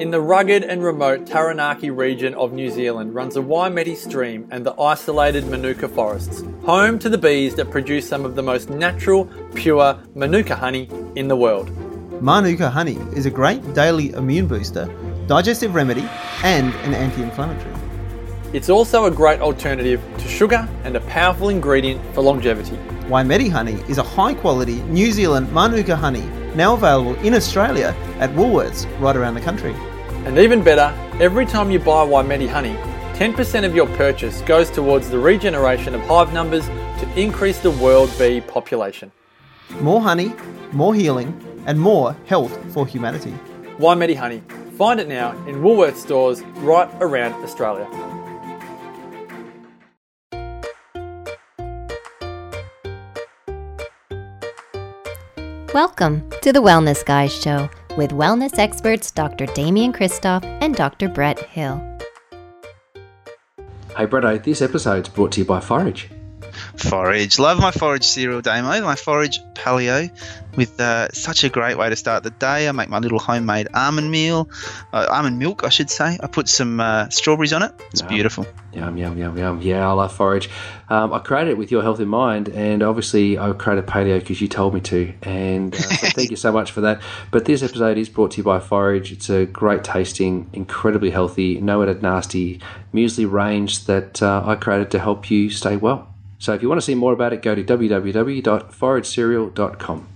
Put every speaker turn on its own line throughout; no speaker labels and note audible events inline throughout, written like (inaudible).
In the rugged and remote Taranaki region of New Zealand runs the Waimeti Stream and the isolated Manuka forests, home to the bees that produce some of the most natural, pure Manuka honey in the world.
Manuka honey is a great daily immune booster, digestive remedy, and an anti inflammatory.
It's also a great alternative to sugar and a powerful ingredient for longevity.
Waimeti honey is a high quality New Zealand Manuka honey, now available in Australia at Woolworths right around the country.
And even better, every time you buy Waimeti honey, 10% of your purchase goes towards the regeneration of hive numbers to increase the world bee population.
More honey, more healing, and more health for humanity.
Waimeti honey. Find it now in Woolworths stores right around Australia.
Welcome to the Wellness Guys Show with wellness experts Dr. Damian Kristof and Dr. Brett Hill.
Hey Bretto, this episode's brought to you by Forage.
Forage. Love my forage cereal, Damo. My forage paleo with uh, such a great way to start the day. I make my little homemade almond meal, uh, almond milk, I should say. I put some uh, strawberries on it. It's
Yum.
beautiful.
Yum, yum, yum, yum. Yeah, I love Forage. Um, I created it with your health in mind, and obviously I created paleo because you told me to, and uh, so (laughs) thank you so much for that. But this episode is brought to you by Forage. It's a great tasting, incredibly healthy, no added nasty muesli range that uh, I created to help you stay well. So if you want to see more about it, go to www.foragecereal.com.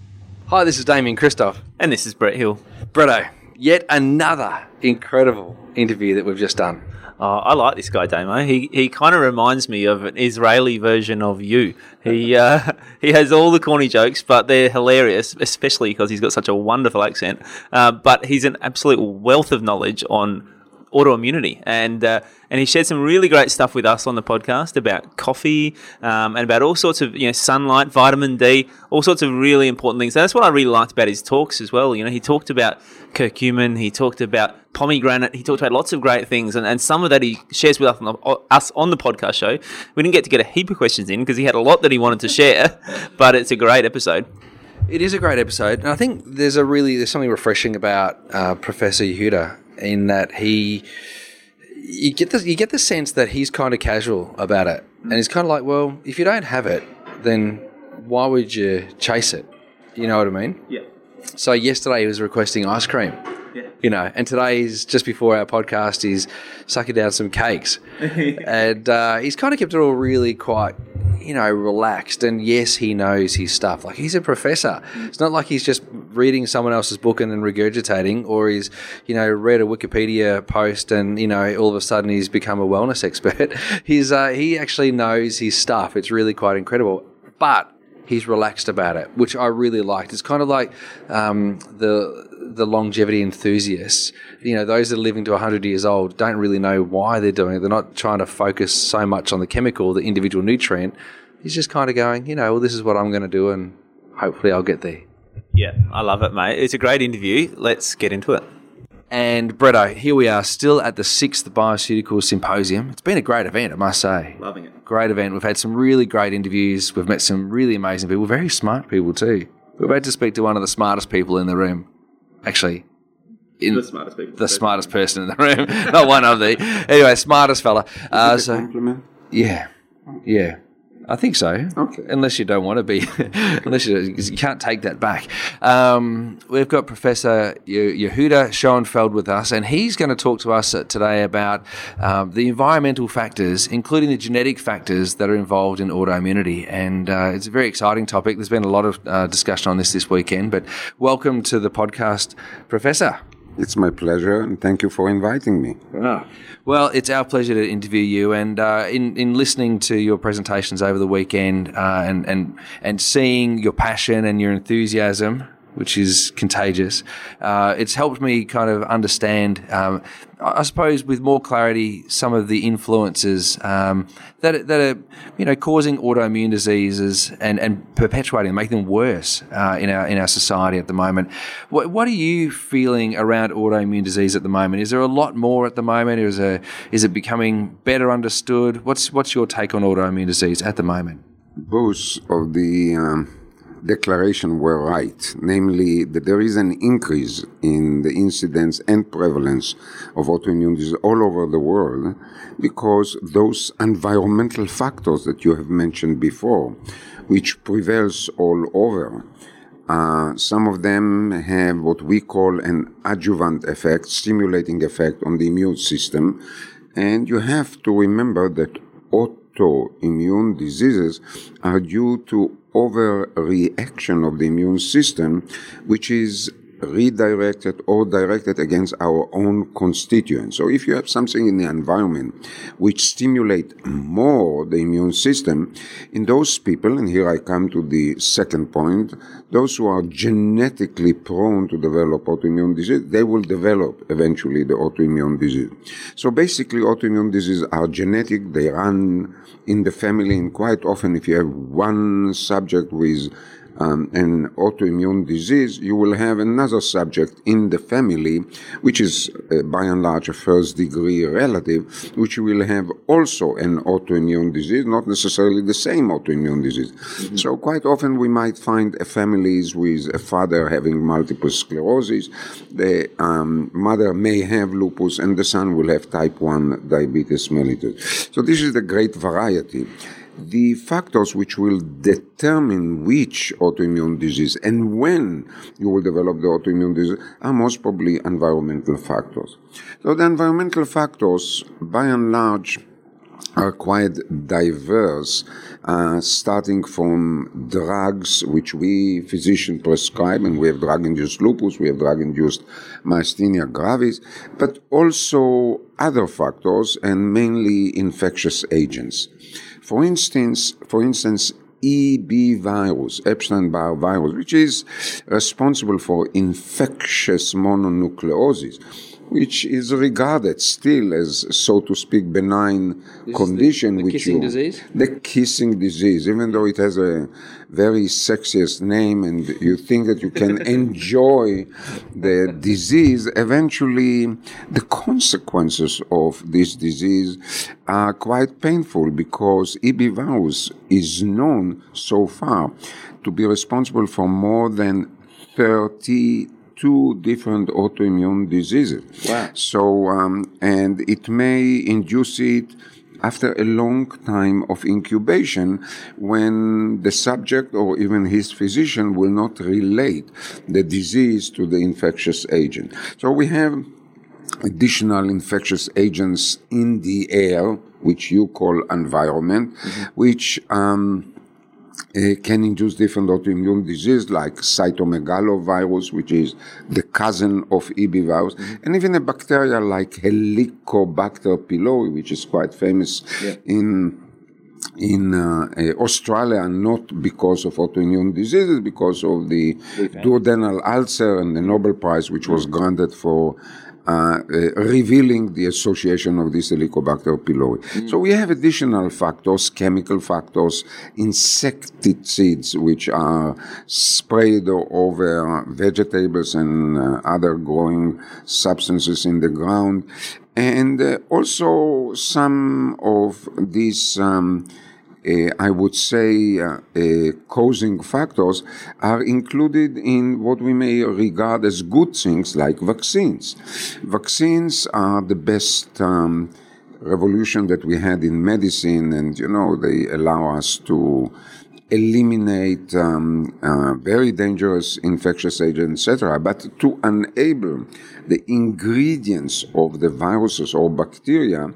Hi, this is Damian Kristof.
And this is Brett Hill.
Bretto, yet another incredible interview that we've just done.
Oh, I like this guy, Damo. He he kind of reminds me of an Israeli version of you. He (laughs) uh, he has all the corny jokes, but they're hilarious, especially because he's got such a wonderful accent. Uh, but he's an absolute wealth of knowledge on autoimmunity, and uh, and he shared some really great stuff with us on the podcast about coffee um, and about all sorts of you know sunlight, vitamin D, all sorts of really important things. And that's what I really liked about his talks as well. You know, he talked about curcumin, he talked about pomegranate, he talked about lots of great things, and, and some of that he shares with us on, the, us on the podcast show. We didn't get to get a heap of questions in because he had a lot that he wanted to share, (laughs) but it's a great episode.
It is a great episode, and I think there's a really there's something refreshing about uh, Professor Yehuda in that he you get the you get the sense that he's kind of casual about it, and he's kind of like, well, if you don't have it, then why would you chase it? You know what I mean?
Yeah.
So yesterday he was requesting ice cream. You know, and today he's just before our podcast. He's sucking down some cakes, (laughs) and uh, he's kind of kept it all really quite, you know, relaxed. And yes, he knows his stuff. Like he's a professor. It's not like he's just reading someone else's book and then regurgitating, or he's, you know, read a Wikipedia post and you know all of a sudden he's become a wellness (laughs) expert. he's uh, he actually knows his stuff. It's really quite incredible. But he's relaxed about it, which I really liked. It's kind of like um, the the longevity enthusiasts. You know, those that are living to 100 years old don't really know why they're doing it. They're not trying to focus so much on the chemical, the individual nutrient. He's just kind of going, you know, well, this is what I'm going to do, and hopefully I'll get there.
Yeah, I love it, mate. It's a great interview. Let's get into it.
And Bretto, here we are, still at the sixth Bioceuticals Symposium. It's been a great event, I must say.
Loving it.
Great event. We've had some really great interviews. We've met some really amazing people, very smart people too. We've had to speak to one of the smartest people in the room. Actually, in
The smartest people.
the smartest person in the room, (laughs) not one of the. Anyway, smartest fella. Uh, so
compliment.
yeah, yeah. I think so.
Okay.
Unless you don't want to be, (laughs) unless you, you can't take that back. Um, we've got Professor Yehuda Shoenfeld with us, and he's going to talk to us today about um, the environmental factors, including the genetic factors that are involved in autoimmunity. And uh, it's a very exciting topic. There's been a lot of uh, discussion on this this weekend, but welcome to the podcast, Professor.
It's my pleasure, and thank you for inviting me.
Well, it's our pleasure to interview you, and uh, in in listening to your presentations over the weekend, uh, and and and seeing your passion and your enthusiasm, which is contagious, uh, it's helped me kind of understand. Um, I suppose with more clarity, some of the influences um, that that are you know causing autoimmune diseases and, and perpetuating, them, making them worse uh, in our in our society at the moment. What, what are you feeling around autoimmune disease at the moment? Is there a lot more at the moment? Is a is it becoming better understood? What's what's your take on autoimmune disease at the moment?
Both of the um, declaration were right, namely that there is an increase in the incidence and prevalence of autoimmune disease all over the world because those environmental factors that you have mentioned before, which prevails all over, uh, some of them have what we call an adjuvant effect, stimulating effect on the immune system. And you have to remember that autoimmune diseases are due to overreaction of the immune system, which is redirected or directed against our own constituents. So if you have something in the environment which stimulate more the immune system, in those people, and here I come to the second point, those who are genetically prone to develop autoimmune disease, they will develop eventually the autoimmune disease. So basically autoimmune diseases are genetic, they run in the family, and quite often if you have one subject with um, an autoimmune disease, you will have another subject in the family, which is uh, by and large a first degree relative, which will have also an autoimmune disease, not necessarily the same autoimmune disease. Mm-hmm. So quite often we might find families with a father having multiple sclerosis, the um, mother may have lupus, and the son will have type 1 diabetes mellitus. So this is the great variety the factors which will determine which autoimmune disease and when you will develop the autoimmune disease are most probably environmental factors. So the environmental factors, by and large, are quite diverse, uh, starting from drugs which we physicians prescribe, and we have drug-induced lupus, we have drug-induced myasthenia gravis, but also other factors and mainly infectious agents. For instance, for instance, EB virus, Epstein-Barr virus, which is responsible for infectious mononucleosis, which is regarded still as, so to speak, benign
This
condition.
the, the
which
kissing
you,
disease?
The kissing disease, even though it has a very sexiest name and you think that you can (laughs) enjoy the disease, eventually the consequences of this disease are quite painful because EB virus is known so far to be responsible for more than 30 two different autoimmune diseases.
Wow.
So, um, and it may induce it after a long time of incubation when the subject or even his physician will not relate the disease to the infectious agent. So we have additional infectious agents in the air, which you call environment, which um, uh, can induce different autoimmune disease like cytomegalovirus, which is the cousin of EB virus, and even a bacteria like Helicobacter pylori, which is quite famous in in uh, uh, Australia, not because of autoimmune diseases, because of the duodenal ulcer and the Nobel Prize, which was granted for uh, uh, revealing the association of this Helicobacter pylori. So we have additional factors, chemical factors, insecticides, which are sprayed over vegetables and uh, other growing substances in the ground, and uh, also some of these. Um, I would say, uh, uh, causing factors are included in what we may regard as good things like vaccines. Vaccines are the best um, revolution that we had in medicine, and you know, they allow us to eliminate um, uh, very dangerous infectious agents, etc. But to enable the ingredients of the viruses or bacteria,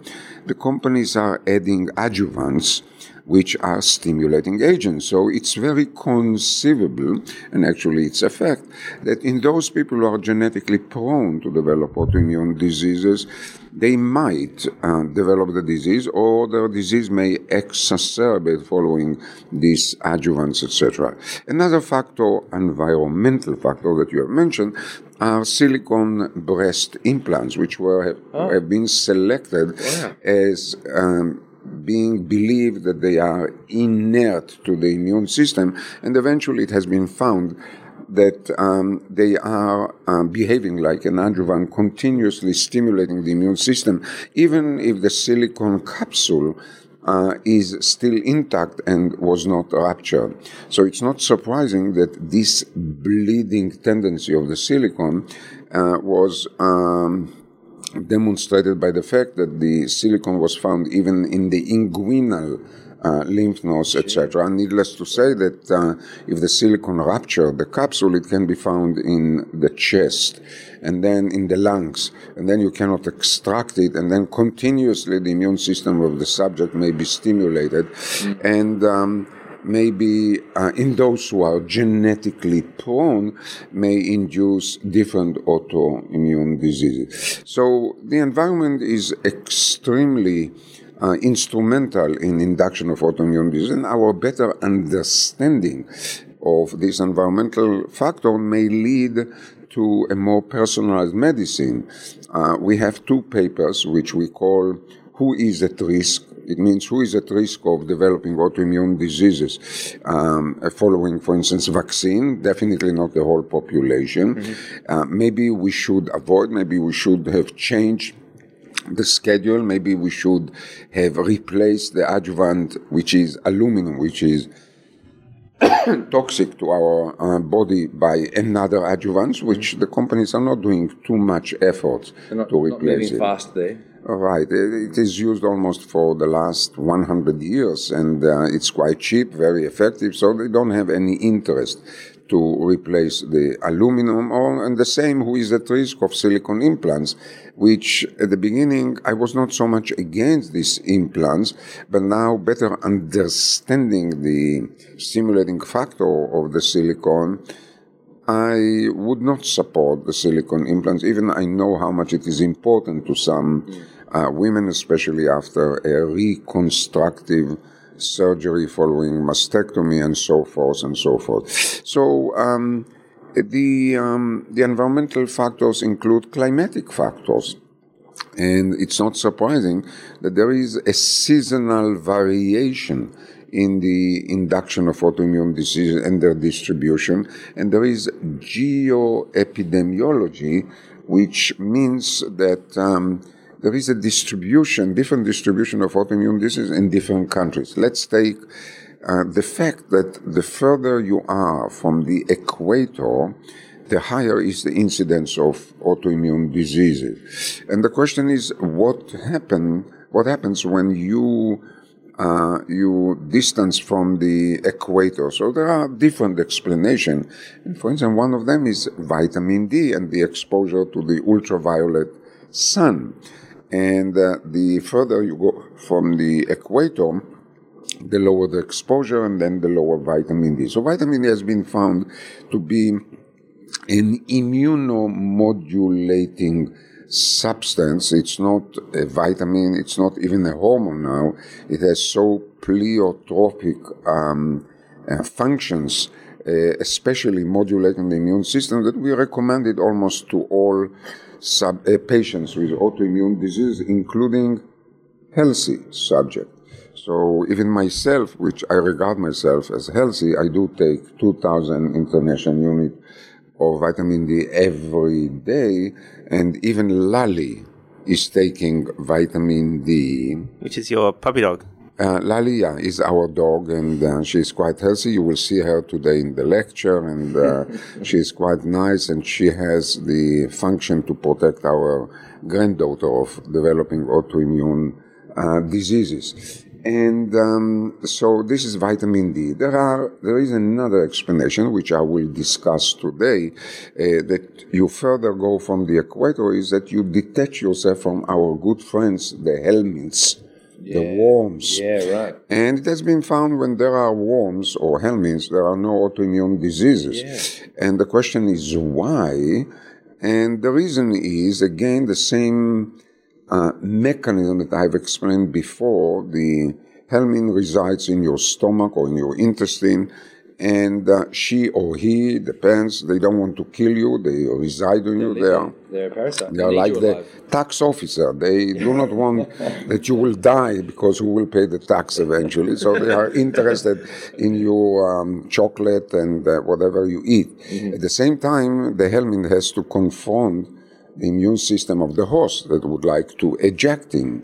the companies are adding adjuvants which are stimulating agents. So it's very conceivable, and actually it's a fact, that in those people who are genetically prone to develop autoimmune diseases, they might uh, develop the disease or their disease may exacerbate following these adjuvants, etc. Another factor, environmental factor that you have mentioned, are silicone breast implants, which were have, have been selected as um, being believed that they are inert to the immune system, and eventually it has been found that um, they are uh, behaving like an adjuvant, continuously stimulating the immune system, even if the silicone capsule uh, is still intact and was not ruptured. So it's not surprising that this bleeding tendency of the silicon uh, was um, demonstrated by the fact that the silicon was found even in the inguinal uh, lymph nodes, etc. And needless to say that uh, if the silicon ruptured the capsule, it can be found in the chest and then in the lungs, and then you cannot extract it, and then continuously the immune system of the subject may be stimulated, and um, maybe uh, in those who are genetically prone may induce different autoimmune diseases. So the environment is extremely uh, instrumental in induction of autoimmune disease and our better understanding of this environmental factor may lead to a more personalized medicine. Uh, we have two papers which we call Who is at Risk? It means who is at risk of developing autoimmune diseases, um, following, for instance, vaccine, definitely not the whole population. Mm-hmm. Uh, maybe we should avoid, maybe we should have changed the schedule. Maybe we should have replaced the adjuvant, which is aluminum, which is (coughs) toxic to our uh, body by another adjuvant, which the companies are not doing too much effort
not,
to replace
not
it.
fast there.
Right, it is used almost for the last 100 years, and uh, it's quite cheap, very effective. So they don't have any interest to replace the aluminum, or and the same who is at risk of silicon implants, which at the beginning I was not so much against these implants, but now better understanding the stimulating factor of the silicon. I would not support the silicon implants, even I know how much it is important to some uh, women, especially after a reconstructive surgery following mastectomy and so forth and so forth. So um, the um, the environmental factors include climatic factors. And it's not surprising that there is a seasonal variation in the induction of autoimmune disease and their distribution. And there is geoepidemiology, which means that um, there is a distribution, different distribution of autoimmune disease in different countries. Let's take uh, the fact that the further you are from the equator, the higher is the incidence of autoimmune diseases. And the question is, what happen? What happens when you uh, you distance from the equator? So there are different explanations. For instance, one of them is vitamin D and the exposure to the ultraviolet sun. And uh, the further you go from the equator, the lower the exposure and then the lower vitamin D. So vitamin D has been found to be an immunomodulating substance. It's not a vitamin, it's not even a hormone now. It has so pleiotropic um, uh, functions, uh, especially modulating the immune system, that we recommend it almost to all sub, uh, patients with autoimmune disease, including healthy subjects. So even myself, which I regard myself as healthy, I do take 2,000 international unit of vitamin D every day, and even Lali is taking vitamin D.
Which is your puppy dog?
Uh, Lali yeah, is our dog, and uh, she's quite healthy. You will see her today in the lecture, and uh, (laughs) she's quite nice, and she has the function to protect our granddaughter of developing autoimmune uh, diseases. And um, so this is vitamin D. There are there is another explanation which I will discuss today uh, that you further go from the equator is that you detach yourself from our good friends the helminths, the worms.
Yeah, right.
And it has been found when there are worms or helminths, there are no autoimmune diseases. And the question is why? And the reason is again the same uh, mechanism that I've explained before. The helminth resides in your stomach or in your intestine, and uh, she or he depends. They don't want to kill you. They reside in you. They are
They're parasite.
they are like the
alive.
tax officer. They do not want (laughs) that you will die because who will pay the tax eventually. So they are (laughs) interested in your um, chocolate and uh, whatever you eat.
Mm-hmm.
At the same time, the helminth has to confront the immune system of the host that would like to eject him.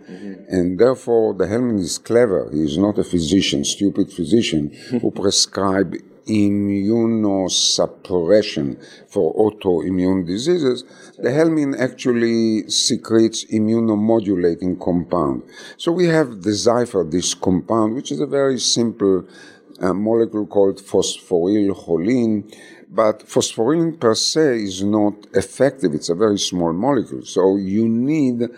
And therefore, the helminth is clever. He is not a physician, stupid physician, who (laughs) prescribe immunosuppression for autoimmune diseases. The helminth actually secretes immunomodulating compound. So we have deciphered this compound, which is a very simple uh, molecule called phosphorylcholine, but phosphorylin per se is not effective. It's a very small molecule. So you need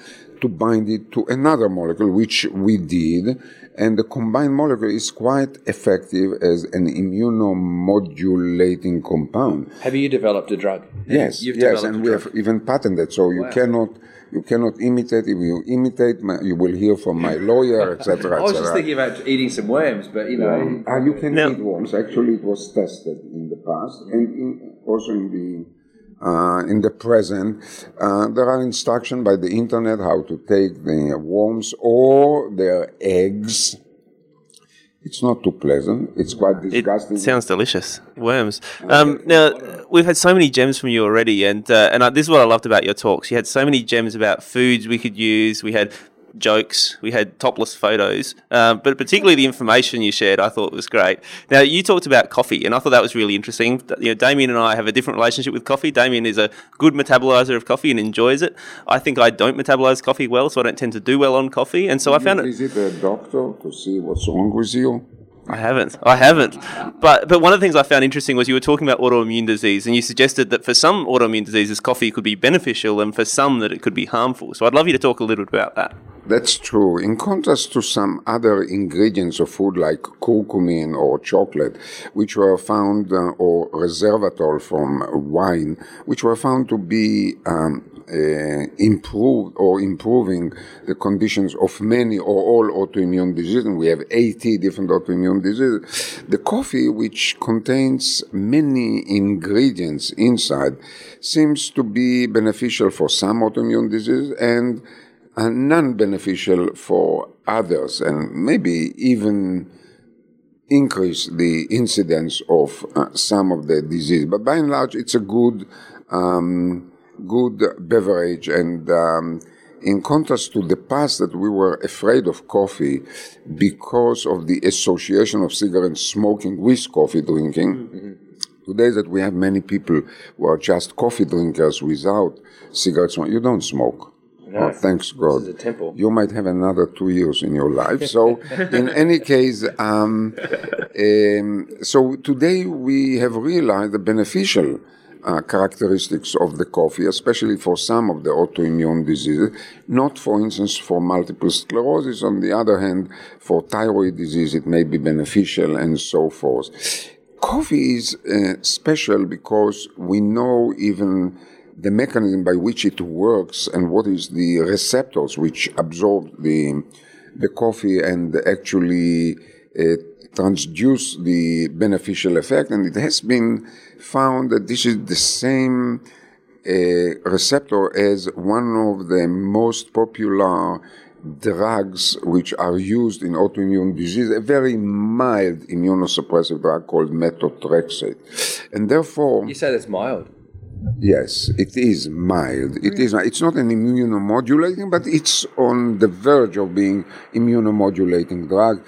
to bind it to another molecule, which we did. And the combined molecule is quite effective as an immunomodulating compound.
Have you developed a drug?
Yes,
You've
yes, and we have even patented. It. So you
Wow.
cannot, you cannot imitate. If you imitate, my, you will hear from my lawyer, etc., (laughs)
I was just thinking about eating some worms, but you know,
Ah, you can
Now-
eat worms. Actually, it was tested in the past and in, also in the uh, in the present. Uh, there are instructions by the internet how to take the worms or their eggs. It's not too pleasant. It's quite
It
disgusting.
sounds delicious. Worms. Um, now we've had so many gems from you already, and uh, and I, this is what I loved about your talks. You had so many gems about foods we could use. We had jokes. We had topless photos, um, but particularly the information you shared, I thought was great. Now you talked about coffee, and I thought that was really interesting. You know, Damian and I have a different relationship with coffee. Damian is a good metabolizer of coffee and enjoys it. I think I don't metabolize coffee well, so I don't tend to do well on coffee, and so I found it is it.
Visit a doctor to see what's wrong with you.
I haven't. I haven't. But but one of the things I found interesting was you were talking about autoimmune disease, and you suggested that for some autoimmune diseases, coffee could be beneficial, and for some that it could be harmful. So I'd love you to talk a little bit about that.
That's true. In contrast to some other ingredients of food like curcumin or chocolate, which were found, uh, or resveratrol from wine, which were found to be um, uh, improved or improving the conditions of many or all autoimmune diseases. We have 80 different autoimmune diseases. The coffee, which contains many ingredients inside, seems to be beneficial for some autoimmune diseases and uh, non-beneficial for others, and maybe even increase the incidence of uh, some of the disease. But by and large, it's a good, um, good beverage. And um, in contrast to the past, that we were afraid of coffee because of the association of cigarette smoking with coffee drinking. Today, that we have many people who are just coffee drinkers without cigarette smoking. You don't smoke. Oh, thanks God.
is a temple.
You might have another two years in your life. So, (laughs) in any case, um, um, so today we have realized the beneficial uh, characteristics of the coffee, especially for some of the autoimmune diseases. Not, for instance, for multiple sclerosis. On the other hand, for thyroid disease, it may be beneficial, and so forth. Coffee is uh, special because we know even the mechanism by which it works and what is the receptors which absorb the the coffee and actually uh, transduce the beneficial effect. And it has been found that this is the same uh, receptor as one of the most popular drugs which are used in autoimmune disease, a very mild immunosuppressive drug called methotrexate. And therefore,
You say it's mild.
Yes, it is mild. It is. It's not an immunomodulating, but it's on the verge of being immunomodulating drug.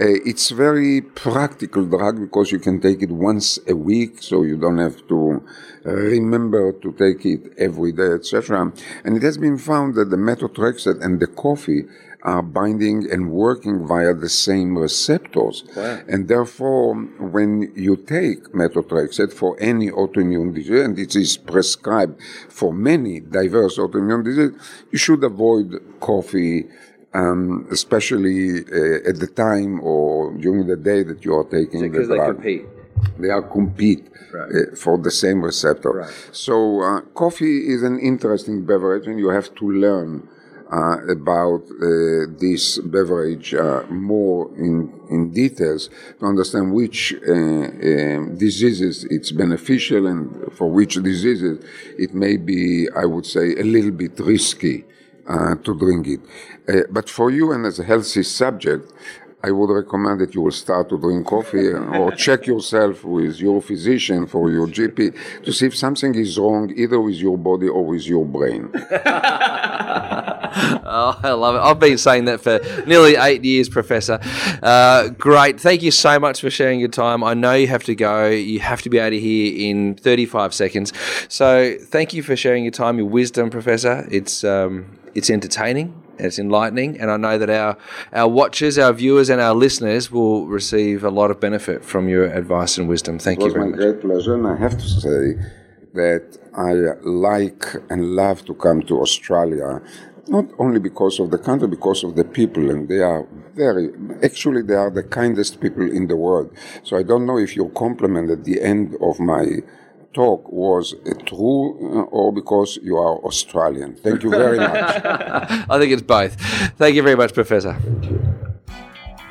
Uh, it's very practical drug because you can take it once a week, so you don't have to uh, remember to take it every day, etc. And it has been found that the methotrexate and the coffee are binding and working via the same receptors. And therefore, when you take methotrexate for any autoimmune disease, and it is prescribed for many diverse autoimmune diseases, you should avoid coffee, um, especially uh, at the time or during the day that you are taking the
Because they compete.
they are compete uh, for the same receptor. So uh, coffee is an interesting beverage, and you have to learn uh, about uh, this beverage uh, more in in details to understand which uh, um, diseases it's beneficial and for which diseases it may be, I would say, a little bit risky uh, to drink it. Uh, but for you and as a healthy subject, I would recommend that you will start to drink coffee (laughs) or check yourself with your physician for your GP to see if something is wrong either with your body or with your brain. (laughs)
Oh, I love it. I've been saying that for nearly eight years, Professor. Uh, great. Thank you so much for sharing your time. I know you have to go. You have to be out of here in 35 seconds. So thank you for sharing your time, your wisdom, Professor. It's um, it's entertaining. It's enlightening, and I know that our our watchers, our viewers, and our listeners will receive a lot of benefit from your advice and wisdom. Thank
It
you
was
very
my
much.
great pleasure, and I have to say that I like and love to come to Australia. Not only because of the country, because of the people, and they are very, actually, they are the kindest people in the world. So I don't know if your compliment at the end of my talk was uh, true uh, or because you are Australian. Thank you very much. (laughs)
I think it's both. Thank you very much, Professor.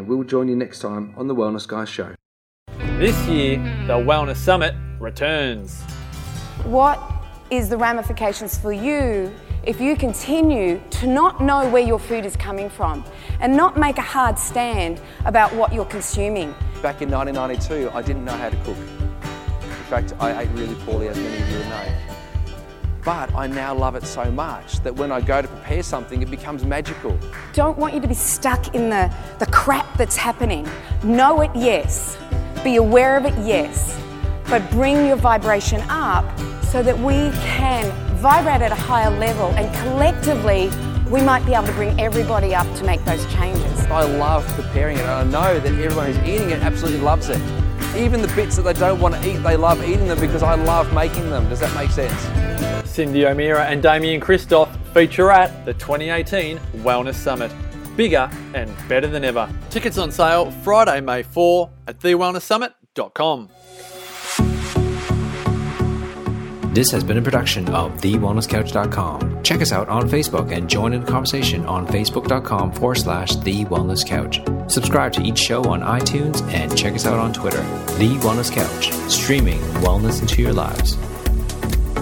and we'll join you next time on the Wellness Guy Show.
This year, the Wellness Summit returns.
What is the ramifications for you if you continue to not know where your food is coming from and not make a hard stand about what you're consuming?
Back in 1992, I didn't know how to cook. In fact, I ate really poorly, as many of you would know. But I now love it so much that when I go to prepare something, it becomes magical.
Don't want you to be stuck in the, the crap that's happening. Know it, yes. Be aware of it, yes. But bring your vibration up so that we can vibrate at a higher level and collectively we might be able to bring everybody up to make those changes.
I love preparing it, and I know that everyone who's eating it absolutely loves it. Even the bits that they don't want to eat, they love eating them because I love making them. Does that make sense?
Cindy O'Meara and Damian Kristof feature at the 2018 Wellness Summit. Bigger and better than ever. Tickets on sale Friday, May 4 at thewellnesssummit.com.
This has been a production of TheWellnessCouch.com. Check us out on Facebook and join in the conversation on Facebook.com forward slash The. Subscribe to each show on iTunes and check us out on Twitter. The Wellness Couch, streaming wellness into your lives.